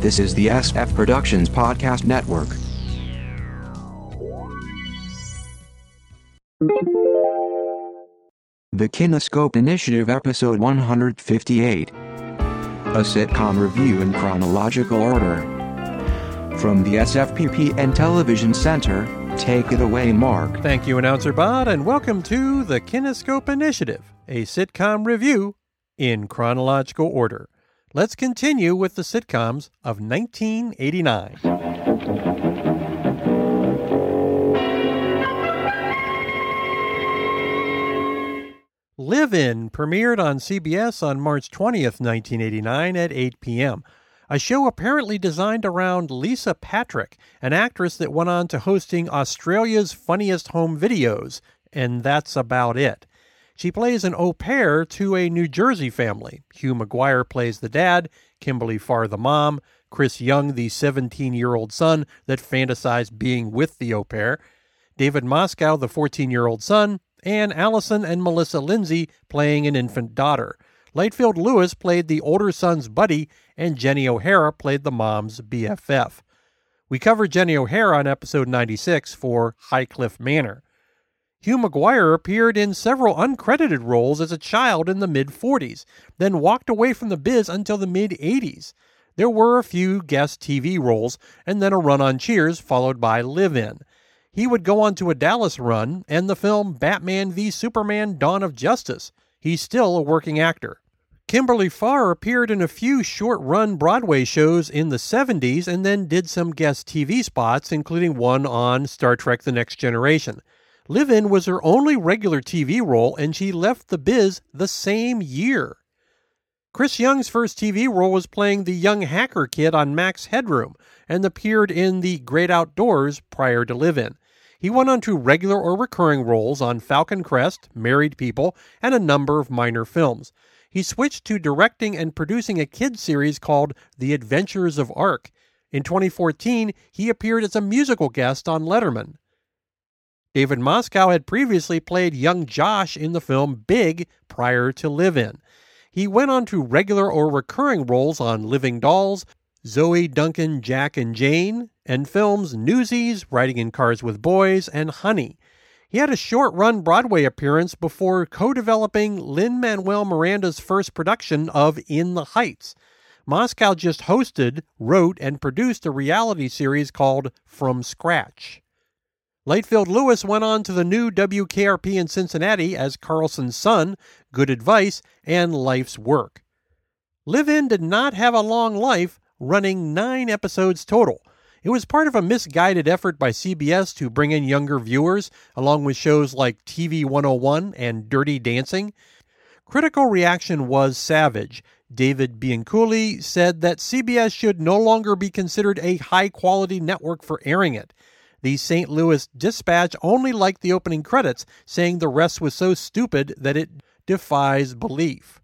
This is the SF Productions Podcast Network. The Kinescope Initiative, Episode 158. A sitcom review in chronological order. From the SFPP and Television Center, take it away, Mark. Thank you, Announcer Bot, and welcome to the Kinescope Initiative, a sitcom review in chronological order. Let's continue with the sitcoms of 1989. Live In premiered on CBS on March 20th, 1989 at 8 p.m. A show apparently designed around Lisa Patrick, an actress that went on to hosting Australia's Funniest Home Videos, and that's about it. She plays an au pair to a New Jersey family. Hugh Maguire plays the dad, Kimberly Farr the mom, Chris Young the 17 year old son that fantasized being with the au pair, David Moscow the 14 year old son, and Allison and Melissa Lindsay playing an infant daughter. Lightfield Lewis played the older son's buddy, and Jenny O'Hara played the mom's BFF. We covered Jenny O'Hara on episode 96 for Highcliffe Manor. Hugh Maguire appeared in several uncredited roles as a child in the mid 40s, then walked away from the biz until the mid 80s. There were a few guest TV roles, and then a run on Cheers, followed by Live In. He would go on to a Dallas run and the film Batman v Superman Dawn of Justice. He's still a working actor. Kimberly Farr appeared in a few short run Broadway shows in the 70s and then did some guest TV spots, including one on Star Trek The Next Generation. Live In was her only regular TV role, and she left the biz the same year. Chris Young's first TV role was playing the young hacker kid on Max Headroom and appeared in The Great Outdoors prior to Live In. He went on to regular or recurring roles on Falcon Crest, Married People, and a number of minor films. He switched to directing and producing a kids series called The Adventures of Ark. In 2014, he appeared as a musical guest on Letterman. David Moscow had previously played young Josh in the film Big prior to Live In. He went on to regular or recurring roles on Living Dolls, Zoe Duncan, Jack and Jane, and films Newsies, Riding in Cars with Boys, and Honey. He had a short run Broadway appearance before co developing Lin Manuel Miranda's first production of In the Heights. Moscow just hosted, wrote, and produced a reality series called From Scratch. Lightfield Lewis went on to the new WKRP in Cincinnati as Carlson's son, Good Advice, and Life's Work. Live In did not have a long life, running nine episodes total. It was part of a misguided effort by CBS to bring in younger viewers, along with shows like TV 101 and Dirty Dancing. Critical reaction was savage. David Bianculli said that CBS should no longer be considered a high quality network for airing it. The St. Louis Dispatch only liked the opening credits, saying the rest was so stupid that it defies belief.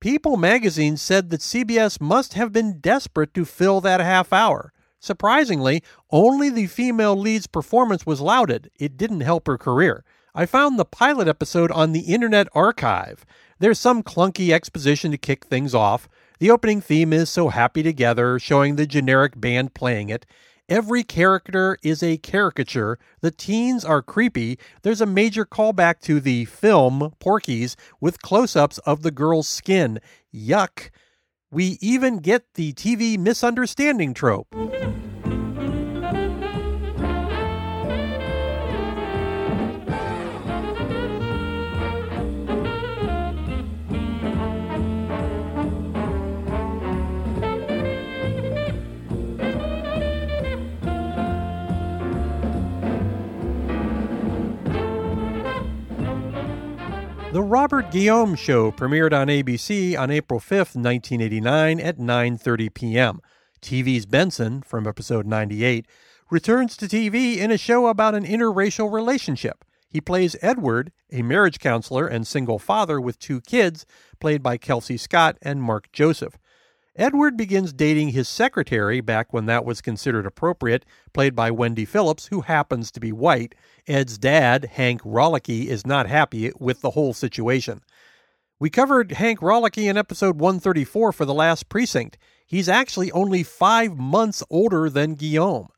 People magazine said that CBS must have been desperate to fill that half hour. Surprisingly, only the female lead's performance was lauded. It didn't help her career. I found the pilot episode on the Internet Archive. There's some clunky exposition to kick things off. The opening theme is So Happy Together, showing the generic band playing it. Every character is a caricature. The teens are creepy. There's a major callback to the film Porky's with close ups of the girl's skin. Yuck. We even get the TV misunderstanding trope. The Robert Guillaume Show premiered on ABC on April 5, 1989 at 9:30 p.m. TV's Benson from episode 98 returns to TV in a show about an interracial relationship. He plays Edward, a marriage counselor and single father with two kids, played by Kelsey Scott and Mark Joseph. Edward begins dating his secretary back when that was considered appropriate, played by Wendy Phillips, who happens to be white. Ed's dad, Hank Rolike, is not happy with the whole situation. We covered Hank Rolike in episode 134 for The Last Precinct. He's actually only five months older than Guillaume.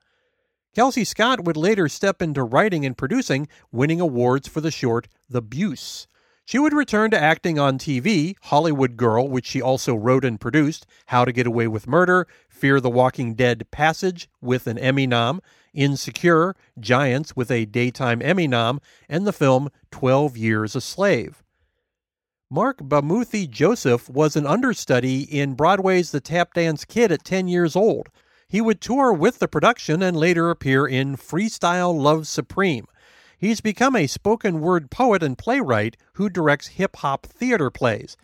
Kelsey Scott would later step into writing and producing, winning awards for the short The Buse. She would return to acting on TV, Hollywood Girl, which she also wrote and produced, How to Get Away with Murder, Fear the Walking Dead Passage with an Emmy nom, Insecure, Giants with a Daytime Emmy nom, and the film 12 Years a Slave. Marc Bamuthi Joseph was an understudy in Broadway's The Tap Dance Kid at 10 years old. He would tour with the production and later appear in Freestyle Love Supreme, He's become a spoken word poet and playwright who directs hip hop theater plays.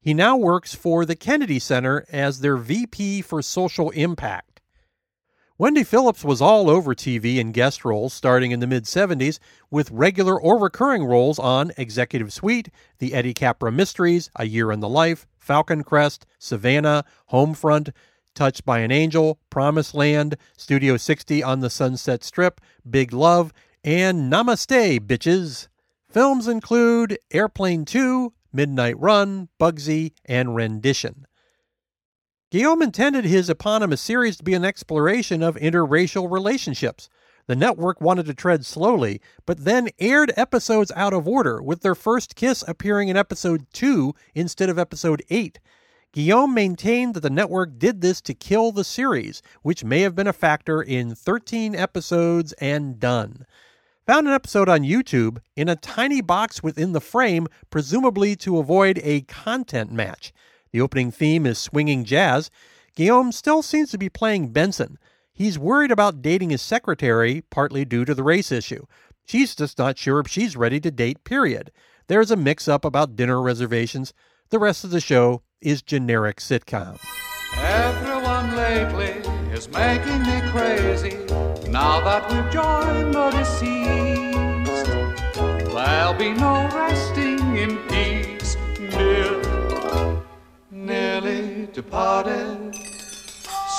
He now works for the Kennedy Center as their VP for Social Impact. Wendy Phillips was all over TV in guest roles starting in the mid 70s, with regular or recurring roles on Executive Suite, The Eddie Capra Mysteries, A Year in the Life, Falcon Crest, Savannah, Homefront, Touched by an Angel, Promised Land, Studio 60 on the Sunset Strip, Big Love, and Namaste, bitches. Films include Airplane 2, Midnight Run, Bugsy, and Rendition. Guillaume intended his eponymous series to be an exploration of interracial relationships. The network wanted to tread slowly, but then aired episodes out of order, with their first kiss appearing in episode 2 instead of episode 8. Guillaume maintained that the network did this to kill the series, which may have been a factor in 13 episodes and done. Found an episode on YouTube in a tiny box within the frame, presumably to avoid a content match. The opening theme is swinging jazz. Guillaume still seems to be playing Benson. He's worried about dating his secretary, partly due to the race issue. She's just not sure if she's ready to date, period. There's a mix up about dinner reservations. The rest of the show is generic sitcom. Everyone lately is making me crazy. Now that we've joined deceased, there'll be no resting in peace. Near, nearly departed,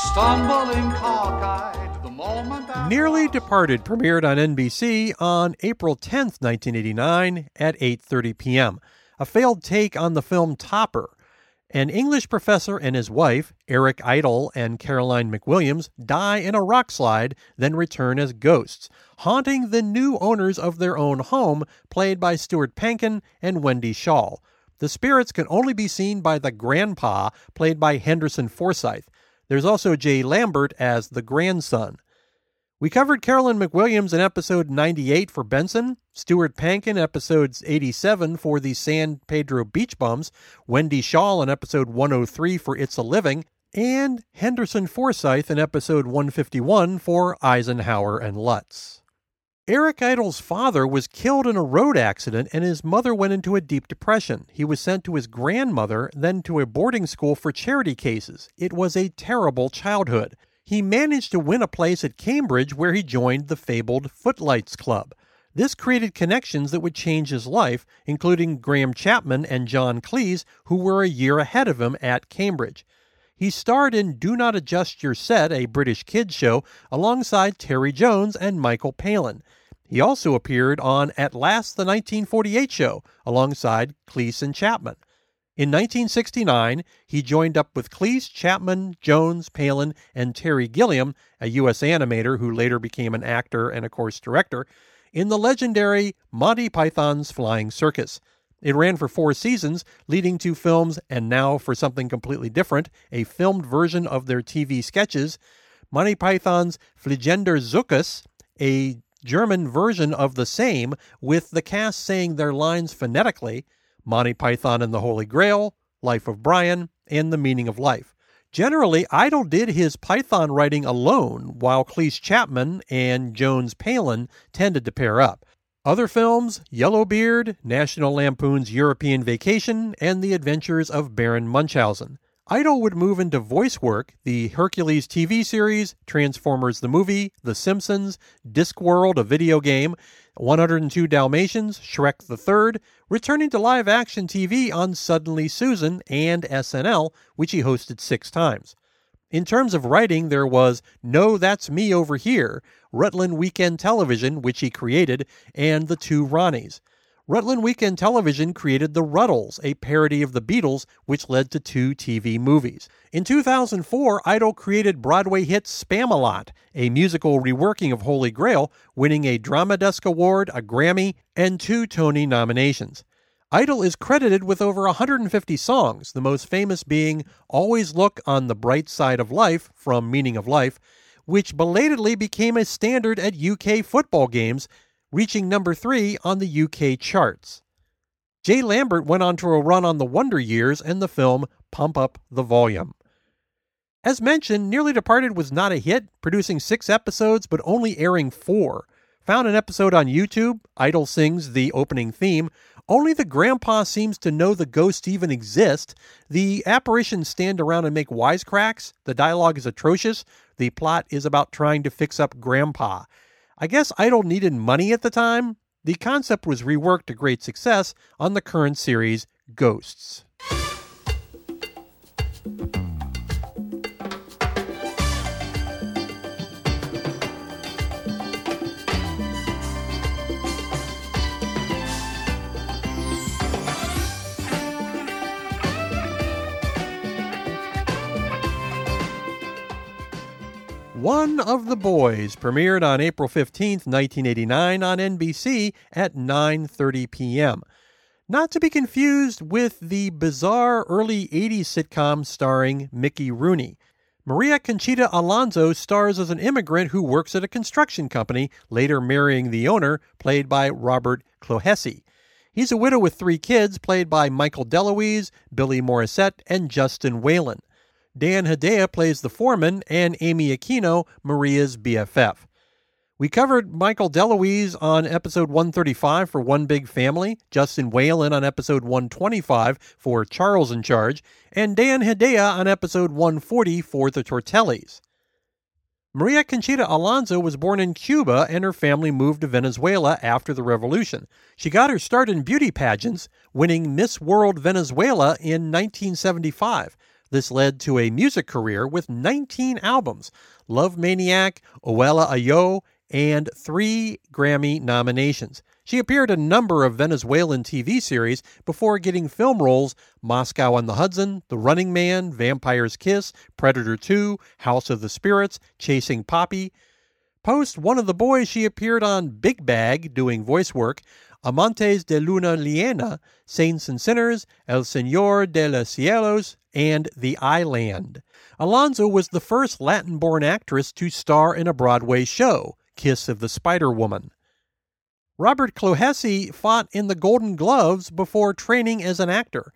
stumbling cockeyed. The moment Nearly Departed premiered on NBC on April 10th, 1989 at 8:30 p.m. A failed take on the film Topper an English professor and his wife, Eric Idle and Caroline McWilliams, die in a rock slide, then return as ghosts, haunting the new owners of their own home, played by Stuart Pankin and Wendy Schaal. The spirits can only be seen by the grandpa, played by Henderson Forsyth. There's also Jay Lambert as the grandson. We covered Carolyn McWilliams in episode 98 for Benson, Stuart Pankin episodes 87 for the San Pedro Beach Bums, Wendy Schaal in episode 103 for It's a Living, and Henderson Forsyth in episode 151 for Eisenhower and Lutz. Eric Idle's father was killed in a road accident and his mother went into a deep depression. He was sent to his grandmother, then to a boarding school for charity cases. It was a terrible childhood he managed to win a place at Cambridge where he joined the fabled Footlights Club. This created connections that would change his life, including Graham Chapman and John Cleese, who were a year ahead of him at Cambridge. He starred in Do Not Adjust Your Set, a British kids show, alongside Terry Jones and Michael Palin. He also appeared on At Last the 1948 Show, alongside Cleese and Chapman. In 1969, he joined up with Cleese, Chapman, Jones, Palin, and Terry Gilliam, a U.S. animator who later became an actor and, of course, director, in the legendary Monty Python's Flying Circus. It ran for four seasons, leading to films, and now for something completely different, a filmed version of their TV sketches, Monty Python's Fliegender Zirkus, a German version of the same, with the cast saying their lines phonetically, Monty Python and the Holy Grail, Life of Brian, and The Meaning of Life. Generally, Idle did his Python writing alone, while Cleese Chapman and Jones Palin tended to pair up. Other films Yellowbeard, National Lampoon's European Vacation, and The Adventures of Baron Munchausen. Idle would move into voice work, the Hercules TV series, Transformers the movie, The Simpsons, Discworld, a video game, 102 Dalmatians, Shrek the Third, returning to live action TV on Suddenly Susan and SNL, which he hosted six times. In terms of writing, there was No That's Me Over Here, Rutland Weekend Television, which he created, and The Two Ronnies. Rutland Weekend Television created The Rutles, a parody of the Beatles, which led to two TV movies. In 2004, Idle created Broadway hit Spamalot, a musical reworking of Holy Grail, winning a Drama Desk Award, a Grammy, and two Tony nominations. Idle is credited with over 150 songs, the most famous being Always Look on the Bright Side of Life from Meaning of Life, which belatedly became a standard at UK football games reaching number three on the UK charts. Jay Lambert went on to a run on The Wonder Years and the film Pump Up the Volume. As mentioned, Nearly Departed was not a hit, producing six episodes but only airing four. Found an episode on YouTube, Idle sings the opening theme. Only the grandpa seems to know the ghosts even exist. The apparitions stand around and make wisecracks. The dialogue is atrocious. The plot is about trying to fix up grandpa. I guess Idle needed money at the time. The concept was reworked to great success on the current series, Ghosts. One of the Boys premiered on April 15, 1989 on NBC at 9:30 p.m. Not to be confused with the bizarre early 80s sitcom starring Mickey Rooney. Maria Conchita Alonso stars as an immigrant who works at a construction company, later marrying the owner, played by Robert Clohessy. He's a widow with three kids, played by Michael DeLuise, Billy Morrissette, and Justin Whalin. Dan Hedaya plays the foreman, and Amy Aquino, Maria's BFF. We covered Michael DeLuise on episode 135 for One Big Family, Justin Whalin on episode 125 for Charles in Charge, and Dan Hedaya on episode 140 for The Tortellis. Maria Conchita Alonso was born in Cuba and her family moved to Venezuela after the revolution. She got her start in beauty pageants, winning Miss World Venezuela in 1975. This led to a music career with 19 albums, Love Maniac, O Ella o Yo, and three Grammy nominations. She appeared in a number of Venezuelan TV series before getting film roles Moscow on the Hudson, The Running Man, Vampire's Kiss, Predator 2, House of the Spirits, Chasing Papi. Post One of the Boys, she appeared on Big Bag doing voice work, Amantes de Luna Llena, Saints and Sinners, El Señor de los Cielos, and The Island. Alonso was the first Latin born actress to star in a Broadway show, Kiss of the Spider Woman. Robert Clohessy fought in the Golden Gloves before training as an actor.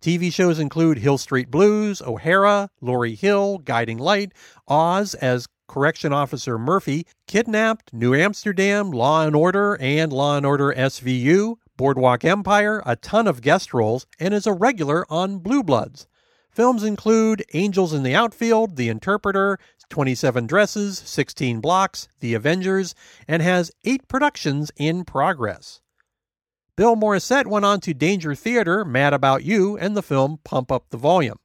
TV shows include Hill Street Blues, O'Hara, Laurie Hill, Guiding Light, Oz as Correction Officer Murphy, Kidnapped, New Amsterdam, Law and Order, and Law and Order SVU, Boardwalk Empire, a ton of guest roles, and is a regular on Blue Bloods. Films include Angels in the Outfield, The Interpreter, 27 Dresses, 16 Blocks, The Avengers, and has eight productions in progress. Bill Morrissette went on to Danger Theater, Mad About You, and the film Pump Up the Volume.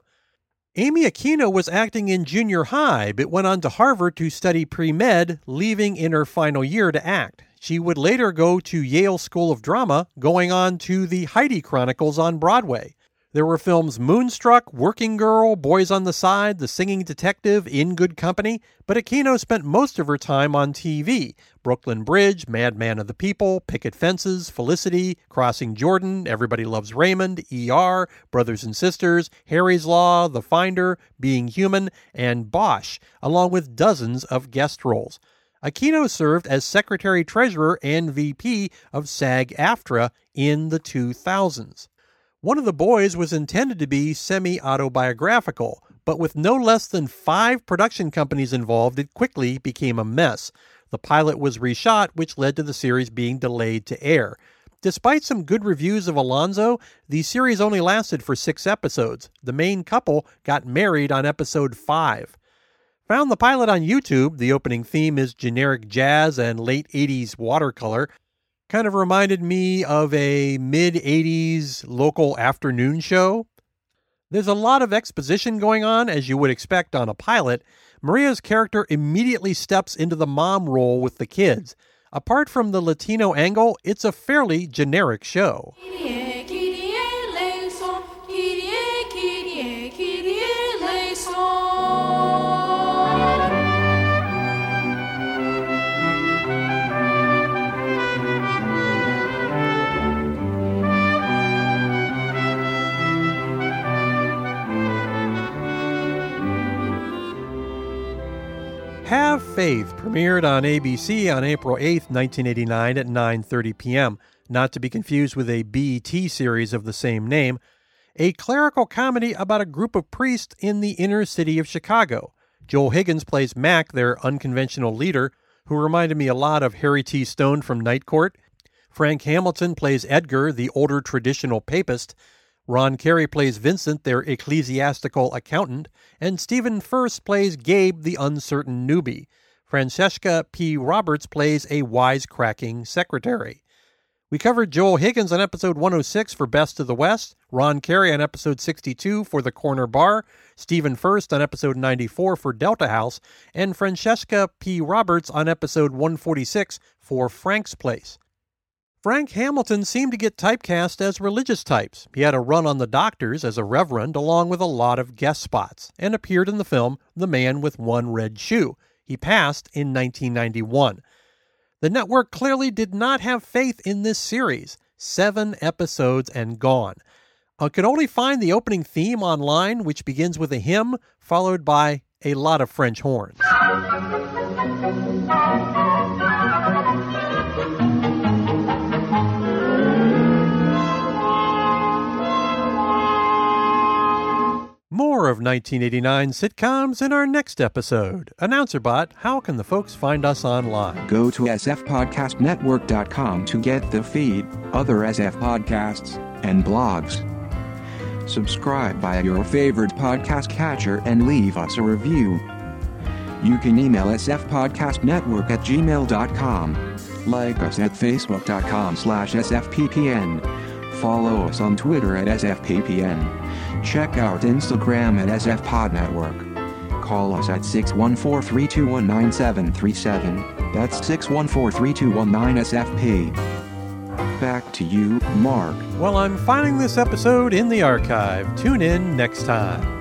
Amy Aquino was acting in junior high, but went on to Harvard to study pre med, leaving in her final year to act. She would later go to Yale School of Drama, going on to the Heidi Chronicles on Broadway. There were films Moonstruck, Working Girl, Boys on the Side, The Singing Detective, In Good Company, but Aquino spent most of her time on TV Brooklyn Bridge, Madman of the People, Picket Fences, Felicity, Crossing Jordan, Everybody Loves Raymond, ER, Brothers and Sisters, Harry's Law, The Finder, Being Human, and Bosch, along with dozens of guest roles. Aquino served as Secretary Treasurer and VP of SAG AFTRA in the 2000s. One of the boys was intended to be semi autobiographical, but with no less than five production companies involved, it quickly became a mess. The pilot was reshot, which led to the series being delayed to air. Despite some good reviews of Alonso, the series only lasted for six episodes. The main couple got married on episode five. Found the pilot on YouTube. The opening theme is generic jazz and late 80s watercolor kind of reminded me of a mid 80s local afternoon show. There's a lot of exposition going on, as you would expect on a pilot. Maria's character immediately steps into the mom role with the kids. Apart from the Latino angle, it's a fairly generic show. Have Faith premiered on ABC on April 8, 1989 at 9:30 p.m., not to be confused with a BET series of the same name, a clerical comedy about a group of priests in the inner city of Chicago. Joel Higgins plays Mac, their unconventional leader, who reminded me a lot of Harry T. Stone from Night Court. Frank Hamilton plays Edgar, the older traditional papist, Ron Carey plays Vincent, their ecclesiastical accountant, and Stephen Furst plays Gabe, the uncertain newbie. Francesca P. Roberts plays a wisecracking secretary. We covered Joel Higgins on episode 106 for Best of the West, Ron Carey on episode 62 for The Corner Bar, Stephen Furst on episode 94 for Delta House, and Francesca P. Roberts on episode 146 for Frank's Place. Frank Hamilton seemed to get typecast as religious types. He had a run on the Doctors as a reverend, along with a lot of guest spots, and appeared in the film The Man with One Red Shoe. He passed in 1991. The network clearly did not have faith in this series. Seven episodes and gone. I could only find the opening theme online, which begins with a hymn followed by a lot of French horns. 1989 sitcoms in our next episode. AnnouncerBot, how can the folks find us online? Go to sfpodcastnetwork.com to get the feed, other SF podcasts, and blogs. Subscribe via your favorite podcast catcher and leave us a review. You can email sfpodcastnetwork at gmail.com. Like us at facebook.com slash sfppn. Follow us on Twitter at sfppn. Check out Instagram at sfpodnetwork. Call us at 614-321-9737. That's 614-321-9SFP. Back to you, Mark. Well, I'm finding this episode in the archive. Tune in next time.